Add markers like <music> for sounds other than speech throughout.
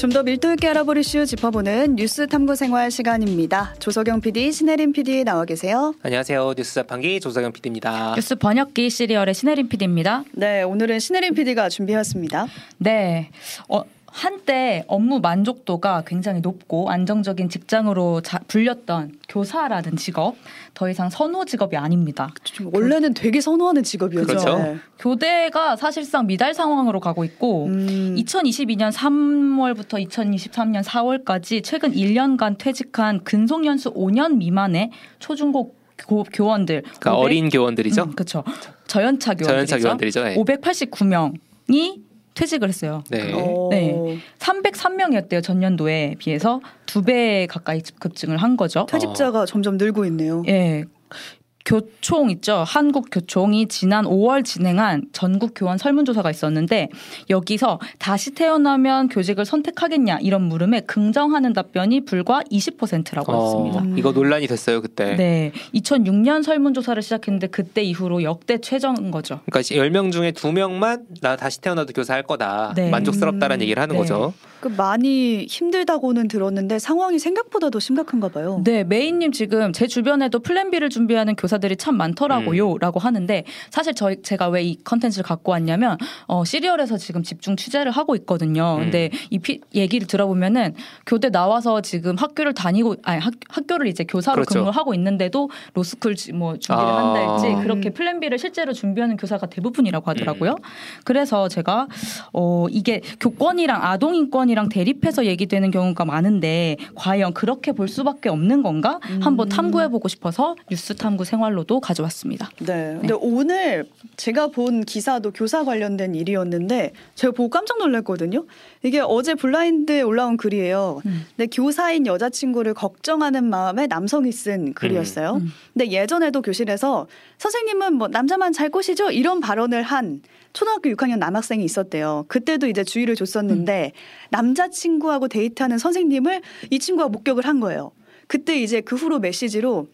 좀 더 밀도 있게 알아볼 이슈 짚어보는 뉴스 탐구 생활 시간입니다. 조석영 PD, 신혜림 PD 나와 계세요. 안녕하세요. 뉴스 자판기 조석영 PD입니다. 뉴스 번역기 시리얼의 신혜림 PD입니다. 네, 오늘은 신혜림 PD가 준비했습니다. 네. 어, 한때 업무 만족도가 굉장히 높고 안정적인 직장으로 자, 불렸던 교사라는 직업 더 이상 선호 직업이 아닙니다. 원래는 되게 선호하는 직업이었죠. 그렇죠. 네. 교대가 사실상 미달 상황으로 가고 있고 음, 2022년 3월부터 2023년 4월까지 최근 1년간 퇴직한 근속 연수 5년 미만의 초중고 고, 교원들 그러니까 어린 교원들이죠. 음, 그렇죠. 저연차 교원들이죠. 저연차 교원들이죠. 네. 589명이 퇴직을 했어요. 네. 어, 네. 303명이었대요 전년도에 비해서 두 배 가까이 급증을 한 거죠. 퇴직자가 점점 늘고 있네요. 예. 교총 있죠. 한국 교총이 지난 5월 진행한 전국 교원 설문조사가 있었는데 여기서 다시 태어나면 교직을 선택하겠냐 이런 물음에 긍정하는 답변이 불과 20%라고 했습니다. 음. 이거 논란이 됐어요 그때. 네. 2006년 설문조사를 시작했는데 그때 이후로 역대 최저인 거죠. 그러니까 10명 중에 2명만 나 다시 태어나도 교사 할 거다. 네. 만족스럽다라는 음. 얘기를 하는 네. 거죠. 그 많이 힘들다고는 들었는데 상황이 생각보다 더 심각한가 봐요. 네, 메인님 지금 제 주변에도 plan B를 준비하는 교사 들이 참 많더라고요라고 하는데 사실 저희 제가 왜 이 컨텐츠를 갖고 왔냐면 어, 씨리얼에서 지금 집중 취재를 하고 있거든요. 음. 근데 이 피, 얘기를 들어보면은 교대 나와서 지금 학교를 다니고 아니 학, 학교를 이제 교사로 그렇죠. 근무를 하고 있는데도 로스쿨 지- 뭐 준비를 아. 한달지 음. 그렇게 plan B를 실제로 준비하는 교사가 대부분이라고 하더라고요. 그래서 제가 어 이게 교권이랑 아동 인권이랑 대립해서 얘기되는 경우가 많은데 과연 그렇게 볼 수밖에 없는 건가 한번 탐구해 보고 싶어서 뉴스 탐구 생활 로도 가져왔습니다. 네. 근데 오늘 제가 본 기사도 교사 관련된 일이었는데 제가 보고 깜짝 놀랐거든요. 이게 어제 블라인드에 올라온 글이에요. 음. 근데 교사인 여자친구를 걱정하는 마음에 남성이 쓴 글이었어요. 음. 근데 예전에도 교실에서 선생님은 뭐 남자만 잘 꼬시죠? 이런 발언을 한 초등학교 6학년 남학생이 있었대요. 그때도 이제 주의를 줬었는데 남자친구하고 데이트하는 선생님을 이 친구가 목격을 한 거예요. 그때 이제 그 후로 메시지로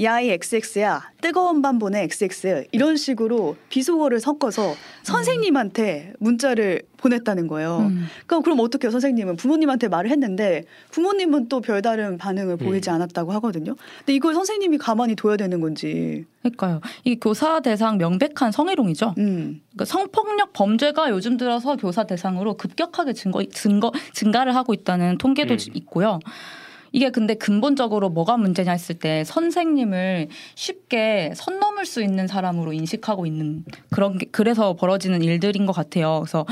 야이 XX야 뜨거운 밤 보내 XX 이런 식으로 비속어를 섞어서 선생님한테 문자를 보냈다는 거예요. 음. 그럼 그럼 어떻게 요? 선생님은 부모님한테 말을 했는데 부모님은 또 별다른 반응을 보이지 음. 않았다고 하거든요. 근데 이걸 선생님이 가만히 둬야 되는 건지. 그러니까요. 이 교사 대상 명백한 성희롱이죠. 음. 그러니까 성폭력 범죄가 요즘 들어서 교사 대상으로 급격하게 증거, 증거 증가를 하고 있다는 통계도 음. 있고요. 이게 근데 근본적으로 뭐가 문제냐 했을 때 선생님을 쉽게 선 넘을 수 있는 사람으로 인식하고 있는 그런 게 그래서 벌어지는 일들인 것 같아요. 그래서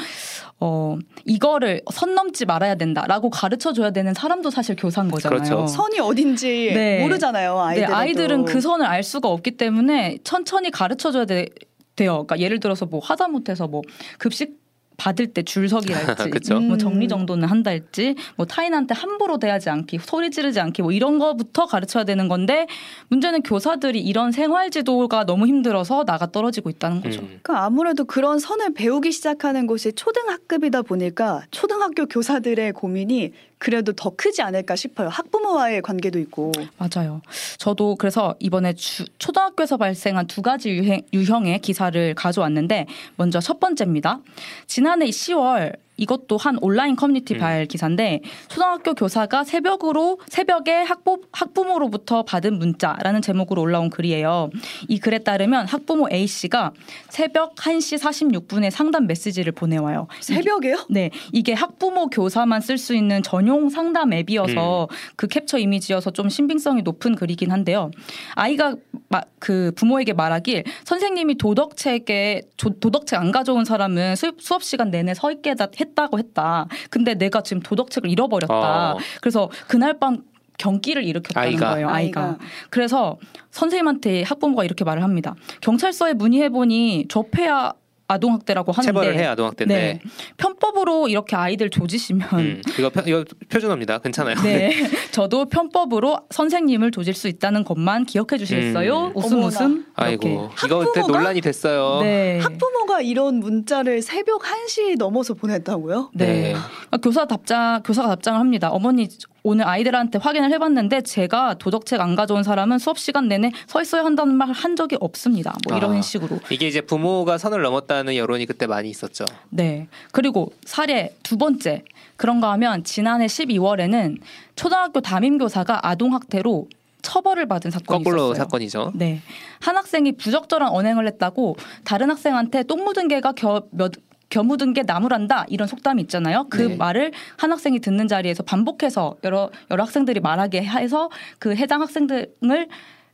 어 이거를 선 넘지 말아야 된다라고 가르쳐 줘야 되는 사람도 사실 교사인 거잖아요. 그렇죠. 선이 어딘지 네. 모르잖아요. 네, 아이들은. 아이들은 그 선을 알 수가 없기 때문에 천천히 가르쳐 줘야 돼, 돼요. 그러니까 예를 들어서 뭐 하다못해서 뭐 급식 받을 때 줄서기랄지 <laughs> 그쵸. 뭐 음. 정리정돈을 한달지 뭐 타인한테 함부로 대하지 않기 소리 지르지 않기 뭐 이런 거부터 가르쳐야 되는 건데 문제는 교사들이 이런 생활 지도가 너무 힘들어서 나가 떨어지고 있다는 거죠. 음. 그러니까 아무래도 그런 선을 배우기 시작하는 곳이 초등학급이다 보니까 초등학교 교사들의 고민이 그래도 더 크지 않을까 싶어요. 학부모와의 관계도 있고. 맞아요. 저도 그래서 이번에 주- 초등학교에서 발생한 두 가지 유행, 유형의 기사를 가져왔는데 먼저 첫 번째입니다. 지난해 10월 이것도 한 온라인 커뮤니티 음. 발 기사인데 초등학교 교사가 새벽으로 새벽에 학부, 학부모로부터 받은 문자라는 제목으로 올라온 글이에요. 이 글에 따르면 학부모 A 씨가 새벽 1시 46분에 상담 메시지를 보내와요. 새벽에요? 네, 이게 학부모 교사만 쓸 수 있는 전용 상담 앱이어서 그 캡처 이미지여서 좀 신빙성이 높은 글이긴 한데요. 아이가 마- 그 부모에게 말하길 선생님이 도덕책에 조- 도덕책 안 가져온 사람은 수, 수업 시간 내내 서 있게 다- 했다고 했다. 근데 내가 지금 도덕책을 잃어버렸다. 어. 그래서 그날 밤 경기를 일으켰다는 아이가. 거예요. 아이가. 아이가. 그래서 선생님한테 학부모가 이렇게 말을 합니다. 경찰서에 문의해 보니 접해야 아동학대라고 하는데 체벌을 해 아동학대인데. 네. 편법으로 이렇게 아이들 조지시면 음. 이거 표, 이거 표준어입니다. 괜찮아요. 네. <laughs> 저도 편법으로 선생님을 조질 수 있다는 것만 기억해 주시겠어요? 음. 웃음 어머나. 웃음. 아이고 이렇게. 이거 그때? 논란이 됐어요. 네. 학부모가 이런 문자를 새벽 1시 넘어서 보냈다고요? 네. 네. 아, 교사 답장 교사가 답장을 합니다. 어머니 오늘 아이들한테 확인을 해봤는데 제가 도덕책 안 가져온 사람은 수업 시간 내내 서 있어야 한다는 말 한 적이 없습니다. 뭐 이런 아. 식으로. 이게 이제 부모가 선을 넘었다는 여론이 그때 많이 있었죠. 네. 그리고 사례 두 번째 그런가 하면 지난해 12월에는 초등학교 담임교사가 아동 학대로 처벌을 받은 사건이 거꾸로 있었어요. 사건이죠. 네. 한 학생이 부적절한 언행을 했다고 다른 학생한테 똥 묻은 개가 겨, 몇, 겨 묻은 게 나무란다 이런 속담이 있잖아요. 그 네. 말을 한 학생이 듣는 자리에서 반복해서 여러 여러 학생들이 말하게 해서 그 해당 학생들을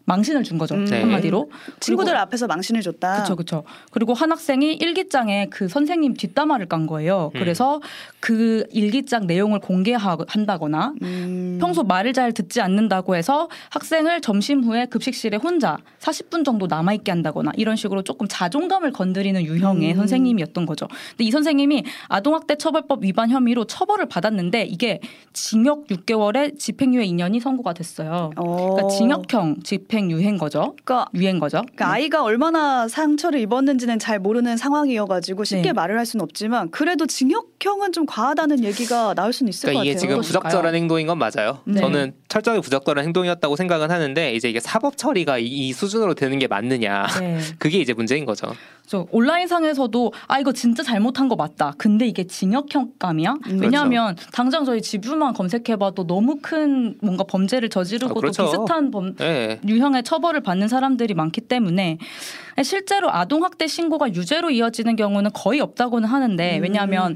망신을 준 거죠. 음. 네. 한마디로. 친구들 그리고- 앞에서 망신을 줬다. 그렇죠, 그렇죠. 그리고 한 학생이 일기장에 그 선생님 뒷담화를 깐 거예요. 음. 그래서 그 일기장 내용을 공개한다거나 음. 평소 말을 잘 듣지 않는다고 해서 학생을 점심 후에 급식실에 혼자 40분 정도 남아 있게 한다거나 이런 식으로 조금 자존감을 건드리는 유형의 음. 선생님이었던 거죠. 근데 이 선생님이 아동학대 처벌법 위반 혐의로 처벌을 받았는데 이게 징역 6개월에 집행유예 2년이 선고가 됐어요. 어. 그러니까 징역형 집행 유예인 거죠. 그러니까 유예인 거죠. 그러니까 아이가 얼마나 상처를 입었는지는 잘 모르는 상황이어가지고 쉽게 네. 말을 할 수는 없지만 그래도 징역형은 좀 과하다는 얘기가 나올 수는 있을 그러니까 것 이게 같아요. 지금 어떠실까요? 부적절한 행동인 건 맞아요. 네. 저는 철저히 부적절한 행동이었다고 생각은 하는데 이제 이게 사법 처리가 이, 이 수준으로 되는 게 맞느냐. 네. <laughs> 그게 이제 문제인 거죠. 저 온라인상에서도 아 이거 진짜 잘못한 거 맞다. 근데 이게 징역형감이야? 음, 왜냐하면 당장 저희 지부만 검색해봐도 너무 큰 뭔가 범죄를 저지르고 아, 그렇죠. 또 비슷한 범 네. 유형의 처벌을 받는 사람들이 많기 때문에 실제로 아동 학대 신고가 유죄로 이어지는 경우는 거의 없다고는 하는데 음. 왜냐하면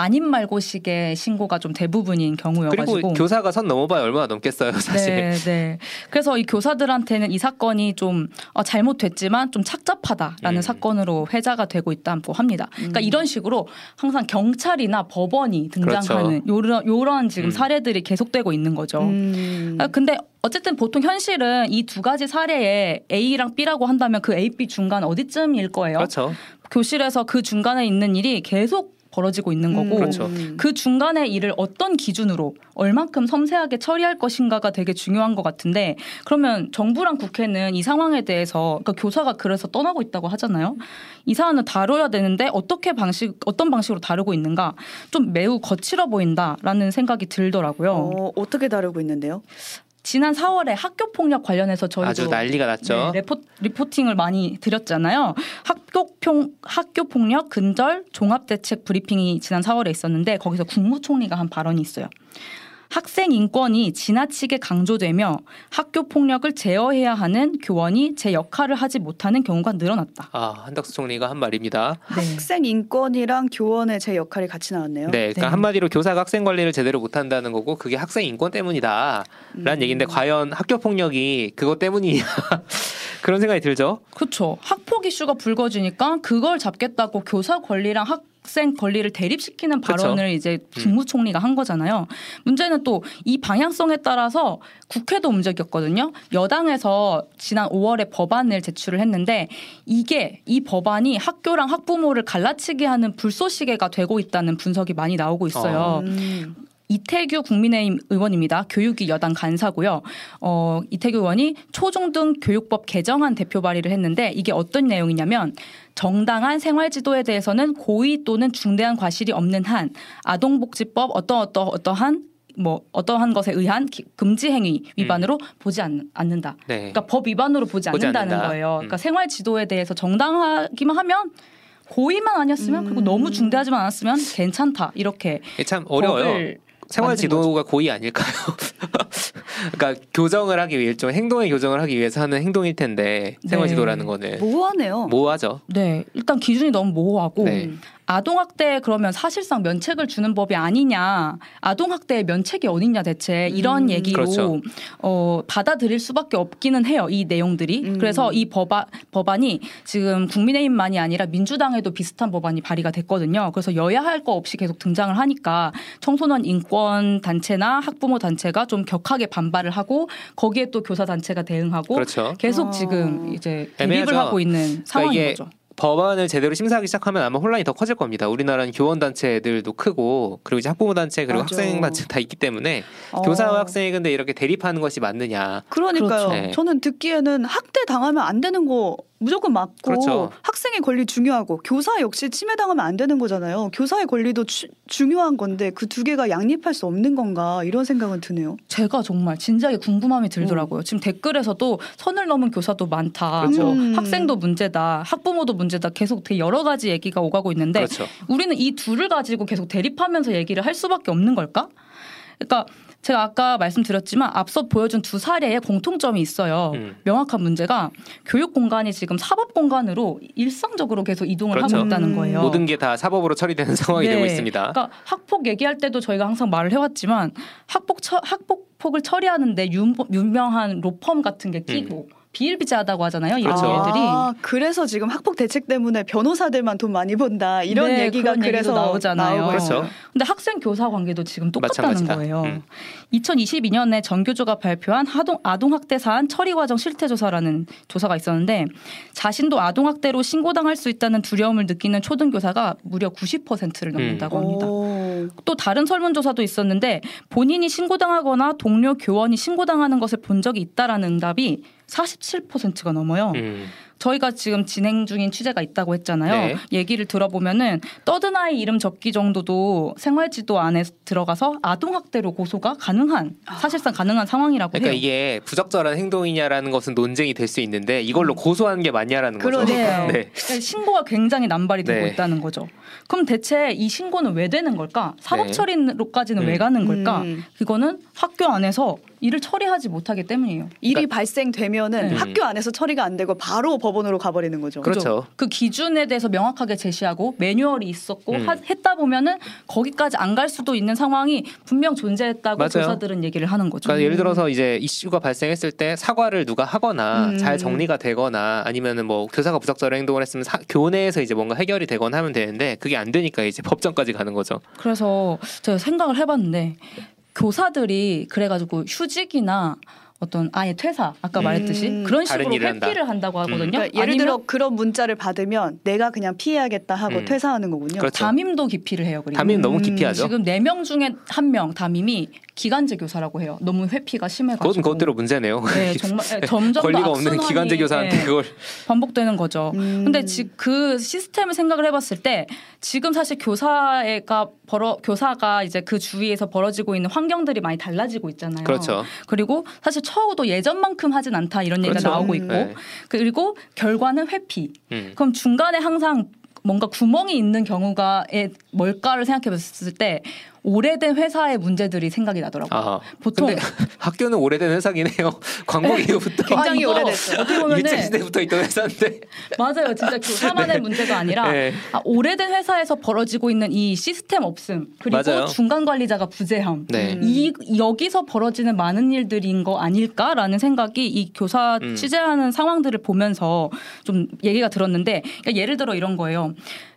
아닌 말고식의 신고가 좀 대부분인 경우여가지고 그리고 교사가 선 넘어봐야 얼마나 넘겠어요, 사실. 네, 네. 그래서 이 교사들한테는 이 사건이 좀 어, 잘못됐지만 좀 착잡하다라는 음. 사건으로 회자가 되고 있다고 합니다. 그러니까 음. 이런 식으로 항상 경찰이나 법원이 등장하는 요런 요런 지금 그렇죠. 음. 사례들이 계속되고 있는 거죠. 음. 아, 근데 어쨌든 보통 현실은 이 두 가지 사례에 A랑 B라고 한다면 그 A, B 중간 어디쯤일 거예요. 그렇죠. 교실에서 그 중간에 있는 일이 계속 벌어지고 있는 거고 음, 그렇죠. 그 중간의 일을 어떤 기준으로 얼만큼 섬세하게 처리할 것인가가 되게 중요한 것 같은데 그러면 정부랑 국회는 이 상황에 대해서 그러니까 교사가 그래서 떠나고 있다고 하잖아요. 이 사안을 다뤄야 되는데 어떻게 방식 어떤 방식으로 다루고 있는가 좀 매우 거칠어 보인다라는 생각이 들더라고요. 어, 어떻게 다루고 있는데요? 지난 4월에 학교 폭력 관련해서 저희도 아주 난리가 났죠. 네, 레포, 리포팅을 많이 드렸잖아요. 학교 폭 학교 폭력 근절 종합 대책 브리핑이 지난 4월에 있었는데 거기서 국무총리가 한 발언이 있어요. 학생 인권이 지나치게 강조되며 학교 폭력을 제어해야 하는 교원이 제 역할을 하지 못하는 경우가 늘어났다. 아, 한덕수 총리가 한 말입니다. 네. 학생 인권이랑 교원의 제 역할이 같이 나왔네요. 네, 그러니까 네. 한마디로 교사가 학생 관리를 제대로 못한다는 거고 그게 학생 인권 때문이다라는 음. 얘기인데 과연 학교 폭력이 그것 때문이냐 <laughs> 그런 생각이 들죠. 그렇죠. 학폭 이슈가 불거지니까 그걸 잡겠다고 교사 권리랑 학 생 권리를 대립시키는 그쵸. 발언을 이제 국무총리가 한 거잖아요. 문제는 또 이 방향성에 따라서 국회도 문제였거든요. 여당에서 지난 5월에 법안을 제출을 했는데 이게 이 법안이 학교랑 학부모를 갈라치게 하는 불쏘시개가 되고 있다는 분석이 많이 나오고 있어요. 음. 이태규 국민의힘 의원입니다. 교육위 여당 간사고요. 어, 이태규 의원이 초중등 교육법 개정안 대표 발의를 했는데 이게 어떤 내용이냐면 정당한 생활 지도에 대해서는 고의 또는 중대한 과실이 없는 한 아동복지법 어떠 어떠 어떠한 뭐 어떠한 것에 의한 기- 금지 행위 위반으로 보지 않, 않는다. 네. 그러니까 법 위반으로 보지 보지 않는다는 않는다. 거예요. 음. 그러니까 생활 지도에 대해서 정당하기만 하면 고의만 아니었으면 그리고 음. 너무 중대하지만 않았으면 괜찮다 이렇게 이게 참 어려워요. 생활 지도가 고의 아닐까요? <laughs> 그러니까 교정을 하기 위해 좀 행동의 교정을 하기 위해서 하는 행동일 텐데 생활 네. 지도라는 거는 모호하네요. 모호하죠. 네, 일단 기준이 너무 모호하고 네. 아동학대 그러면 사실상 면책을 주는 법이 아니냐, 아동학대의 면책이 어딨냐 대체 이런 음, 얘기로 그렇죠. 어, 받아들일 수밖에 없기는 해요 이 내용들이. 음. 그래서 이 법안 법안이 지금 국민의힘만이 아니라 민주당에도 비슷한 법안이 발의가 됐거든요. 그래서 여야 할 거 없이 계속 등장을 하니까 청소년 인권 단체나 학부모 단체가 좀 격하게 반발을 하고 거기에 또 교사 단체가 대응하고 그렇죠. 계속 어. 지금 이제 대립을 애매하죠. 하고 있는 상황인 이게 거죠. 법안을 제대로 심사하기 시작하면 아마 혼란이 더 커질 겁니다. 우리나라는 교원 단체들도 크고 그리고 이제 학부모 단체 그리고 맞아. 학생 단체 다 있기 때문에 어. 교사와 학생이 근데 이렇게 대립하는 것이 맞느냐? 그러니까요. 그렇죠. 네. 저는 듣기에는 학대 당하면 안 되는 거 무조건 맞고 그렇죠. 학생의 권리 중요하고 교사 역시 침해당하면 안 되는 거잖아요. 교사의 권리도 주- 중요한 건데 그 두 개가 양립할 수 없는 건가 이런 생각은 드네요. 제가 정말 진지하게 궁금함이 들더라고요. 지금 댓글에서도 선을 넘은 교사도 많다. 그렇죠. 뭐 음. 학생도 문제다. 학부모도 문제다. 계속 되게 여러 가지 얘기가 오가고 있는데 그렇죠. 우리는 이 둘을 가지고 계속 대립하면서 얘기를 할 수밖에 없는 걸까? 그러니까 제가 아까 말씀드렸지만 앞서 보여준 두 사례에 공통점이 있어요. 음. 명확한 문제가 교육 공간이 지금 사법 공간으로 일상적으로 계속 이동을 그렇죠. 하고 있다는 거예요. 모든 게 다 사법으로 처리되는 <laughs> 상황이 네. 되고 있습니다. 그러니까 학폭 얘기할 때도 저희가 항상 말을 해왔지만 학폭 처, 학폭 폭을 처리하는데 유, 유명한 로펌 같은 게 끼고 비일비재하다고 하잖아요. 이런 음. 그렇죠. 일들이. 아, 그래서 지금 학폭 대책 때문에 변호사들만 돈 많이 번다 이런 네, 얘기가 그래서 나오잖아요. 그렇죠. 근데 학생 교사 관계도 지금 똑같다는 마찬가지다. 거예요. 음. 2022년에 전교조가 발표한 아동, 아동 학대 사안 처리 과정 실태 조사라는 조사가 있었는데 자신도 아동 학대로 신고당할 수 있다는 두려움을 느끼는 초등 교사가 무려 90%를 넘는다고 합니다. 오. 또 다른 설문 조사도 있었는데 본인이 신고당하거나 동료 교원이 신고당하는 것을 본 적이 있다라는 응답이 47%가 넘어요. 음. 저희가 지금 진행 중인 취재가 있다고 했잖아요. 네. 얘기를 들어보면은 떠든 아이 이름 적기 정도도 생활지도 안에 들어가서 아동학대로 고소가 가능한 사실상 가능한 상황이라고 그러니까 해요. 이게 부적절한 행동이냐라는 것은 논쟁이 될 수 있는데 이걸로 고소하는 게 맞냐라는 거죠. 그러니까요. 네. <laughs> 네. 그러니까 신고가 굉장히 남발이 되고 네. 있다는 거죠. 그럼 대체 이 신고는 왜 되는 걸까? 사법 네. 처리로까지는 음. 왜 가는 걸까? 음. 그거는 학교 안에서 일을 처리하지 못하기 때문이에요. 일이 발생되면은 네. 학교 안에서 처리가 안 되고 바로 법원으로 가버리는 거죠. 그렇죠. 그 기준에 대해서 명확하게 제시하고 매뉴얼이 있었고 음. 하- 했다 보면은 거기까지 안 갈 수도 있는 상황이 분명 존재했다고 맞아요. 교사들은 얘기를 하는 거죠. 그러니까 예를 들어서 이제 이슈가 발생했을 때 사과를 누가 하거나 음. 잘 정리가 되거나 아니면은 뭐 교사가 부적절한 행동을 했으면 사- 교내에서 이제 뭔가 해결이 되거나 하면 되는데 그게 안 되니까 이제 법정까지 가는 거죠. 그래서 제가 생각을 해봤는데 교사들이 그래가지고 휴직이나 어떤 아예 퇴사 아까 음. 말했듯이 그런 다른 식으로 일을 한다. 회피를 한다 고 하거든요. 그러니까 예를 들어 그런 문자를 받으면 내가 그냥 피해야겠다 하고 음. 퇴사하는 거군요. 그렇죠. 담임도 기피를 해요. 그리고 담임 너무 음, 기피하죠. 지금 네 명 중에 한 명 담임이 기간제 교사라고 해요. 너무 회피가 심해가지고. 그건 그것대로 문제네요. 네, 정말 네, <laughs> 점점 권리가 더 없는 기관제 교사한테 네, 그걸 반복되는 거죠. 음. 근데 지, 그 시스템을 생각을 해봤을 때 지금 사실 교사가 벌어 교사가 이제 그 주위에서 벌어지고 있는 환경들이 많이 달라지고 있잖아요. 그렇죠. 그리고 사실 처우도 예전만큼 하진 않다 이런 얘기가 그렇죠. 나오고 음. 있고 네. 그리고 결과는 회피. 음. 그럼 중간에 항상 뭔가 구멍이 있는 경우가 에 뭘까를 생각해 봤을 때 오래된 회사의 문제들이 생각이 나더라고요. 아, 보통 <laughs> 학교는 오래된 회사긴 해요. <laughs> 광고 기후부터 굉장히 이거 오래됐죠. 어떻게 보면은 일제 시대부터 있던 회사인데. <laughs> 맞아요. 진짜 교사만의 문제가 아니라 네. 아, 오래된 회사에서 벌어지고 있는 이 시스템 없음 그리고 맞아요. 중간 관리자가 부재함 네. 음. 이 여기서 벌어지는 많은 일들인 거 아닐까라는 생각이 이 교사 음. 취재하는 상황들을 보면서 좀 얘기가 들었는데 그러니까 예를 들어 이런 거예요.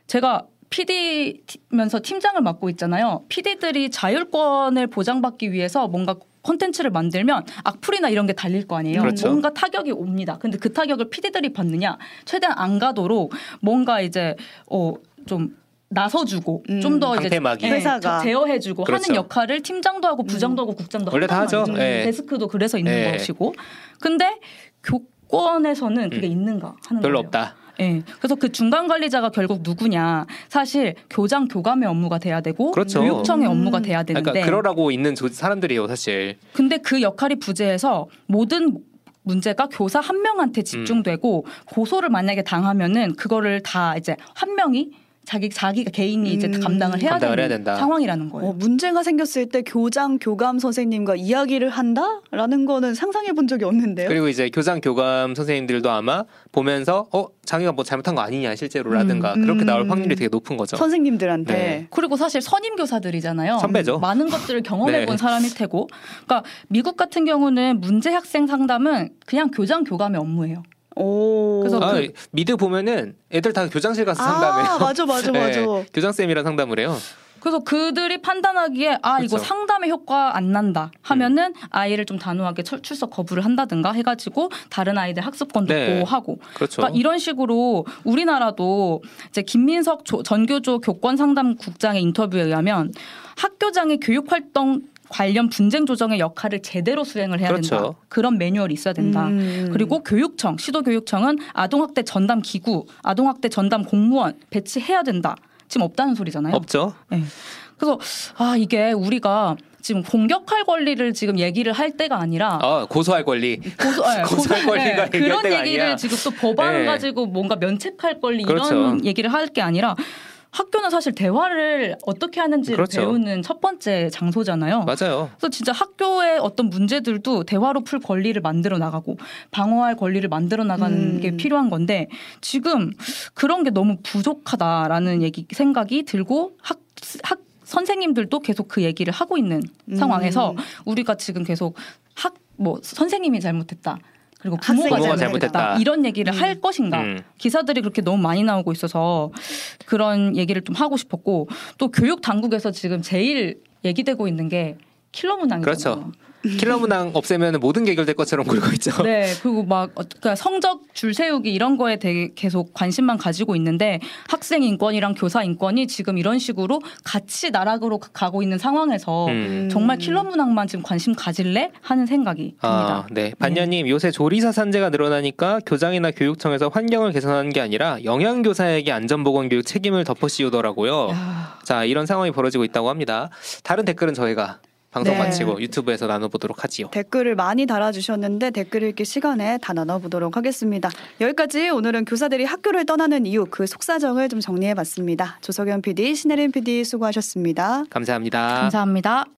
제가 PD면서 팀장을 맡고 있잖아요. PD들이 자율권을 보장받기 위해서 뭔가 콘텐츠를 만들면 악플이나 이런 게 달릴 거 아니에요. 그렇죠. 뭔가 타격이 옵니다. 근데 그 타격을 PD들이 받느냐? 최대한 안 가도록 뭔가 이제 어좀 나서주고 음. 좀더 이제 방패막이. 회사가. 제어해주고 그렇죠. 하는 역할을 팀장도 하고 부장도 하고 국장도 원래 다 하죠. 예. 데스크도 그래서 있는 예. 것이고 근데 교권에서는 그게 있는가 하는 음. 별로 거예요. 없다. 예. 그래서 그 중간 관리자가 결국 누구냐? 사실 교장 교감의 업무가 돼야 되고 그렇죠. 교육청의 음. 업무가 돼야 되는데 그러니까 그러라고 있는 조- 사람들이에요, 사실. 근데 그 역할이 부재해서 모든 문제가 교사 한 명한테 집중되고 고소를 만약에 당하면은 그거를 다 이제 한 명이 자기 자기가 개인이 이제 음. 감당을 해야 감당을 되는 해야 된다. 상황이라는 거예요. 어, 문제가 생겼을 때 교장 교감 선생님과 이야기를 한다라는 거는 상상해 본 적이 없는데요. 그리고 이제 교장 교감 선생님들도 아마 보면서 어 자기가 뭐 잘못한 거 아니냐 실제로라든가 음, 그렇게 음. 나올 확률이 되게 높은 거죠. 선생님들한테 네. 그리고 사실 선임 교사들이잖아요. 선배죠. 많은 것들을 경험해 본 네. 사람일 테고. 그러니까 미국 같은 경우는 문제 학생 상담은 그냥 교장 교감의 업무예요. 오. 그래서 아, 그- 미드 보면은 애들 다 교장실 가서 상담해요. 아, 맞아, 맞아, <laughs> 맞아. 네, 교장 쌤이랑 상담을 해요. 그래서 그들이 판단하기에 아 이거 그쵸. 상담의 효과 안 난다 하면은 아이를 좀 단호하게 철- 출석 거부를 한다든가 해가지고 다른 아이들 학습권도 네. 보호하고 그렇죠. 그러니까 이런 식으로 우리나라도 이제 김민석 조- 전교조 교권 상담국장의 인터뷰에 의하면 학교장의 교육 활동 관련 분쟁 조정의 역할을 제대로 수행을 해야 그렇죠. 된다. 그런 매뉴얼이 있어야 된다. 음. 그리고 교육청, 시도교육청은 아동학대 전담 기구, 아동학대 전담 공무원 배치해야 된다. 지금 없다는 소리잖아요. 없죠. 네. 그래서 아 이게 우리가 지금 공격할 권리를 지금 얘기를 할 때가 아니라 어, 고소할 권리. 고소, <laughs> 네, 고소할 권리가 얘기할 그런 때가 얘기를 아니야. 지금 또 법안을 네. 가지고 뭔가 면책할 권리 그렇죠. 이런 얘기를 할 게 아니라 학교는 사실 대화를 어떻게 하는지를 그렇죠. 배우는 첫 번째 장소잖아요. 맞아요. 그래서 진짜 학교의 어떤 문제들도 대화로 풀 권리를 만들어 나가고 방어할 권리를 만들어 나가는 음. 게 필요한 건데 지금 그런 게 너무 부족하다라는 얘기 생각이 들고 학, 학 선생님들도 계속 그 얘기를 하고 있는 음. 상황에서 우리가 지금 계속 학 뭐 선생님이 잘못했다. 그리고 부모가, 학생이 잘못했다. 잘못했다. 이런 얘기를 음. 할 것인가 음. 기사들이 그렇게 너무 많이 나오고 있어서 그런 얘기를 좀 하고 싶었고 또 교육 당국에서 지금 제일 얘기되고 있는 게 킬러 문항이잖아요. 그렇죠. 킬러 문항 없애면 모든 게 해결될 것처럼 굴고 있죠. <laughs> 네, 그리고 막 어, 그러니까 성적 줄 세우기 이런 거에 되게 계속 관심만 가지고 있는데 학생 인권이랑 교사 인권이 지금 이런 식으로 같이 나락으로 가- 가고 있는 상황에서 음. 정말 킬러 문항만 지금 관심 가질래 하는 생각이 듭니다. 아, 네. 반야님, 요새 조리사 산재가 늘어나니까 교장이나 교육청에서 환경을 개선하는 게 아니라 영양 교사에게 안전보건 교육 책임을 덮어씌우더라고요. 야, 자, 이런 상황이 벌어지고 있다고 합니다. 다른 댓글은 저희가 방송 네. 마치고 유튜브에서 나눠보도록 하지요. 댓글을 많이 달아주셨는데 댓글 읽기 시간에 다 나눠보도록 하겠습니다. 여기까지 오늘은 교사들이 학교를 떠나는 이유 그 속사정을 좀 정리해봤습니다. 조석연 PD, 신혜림 PD 수고하셨습니다. 감사합니다. 감사합니다.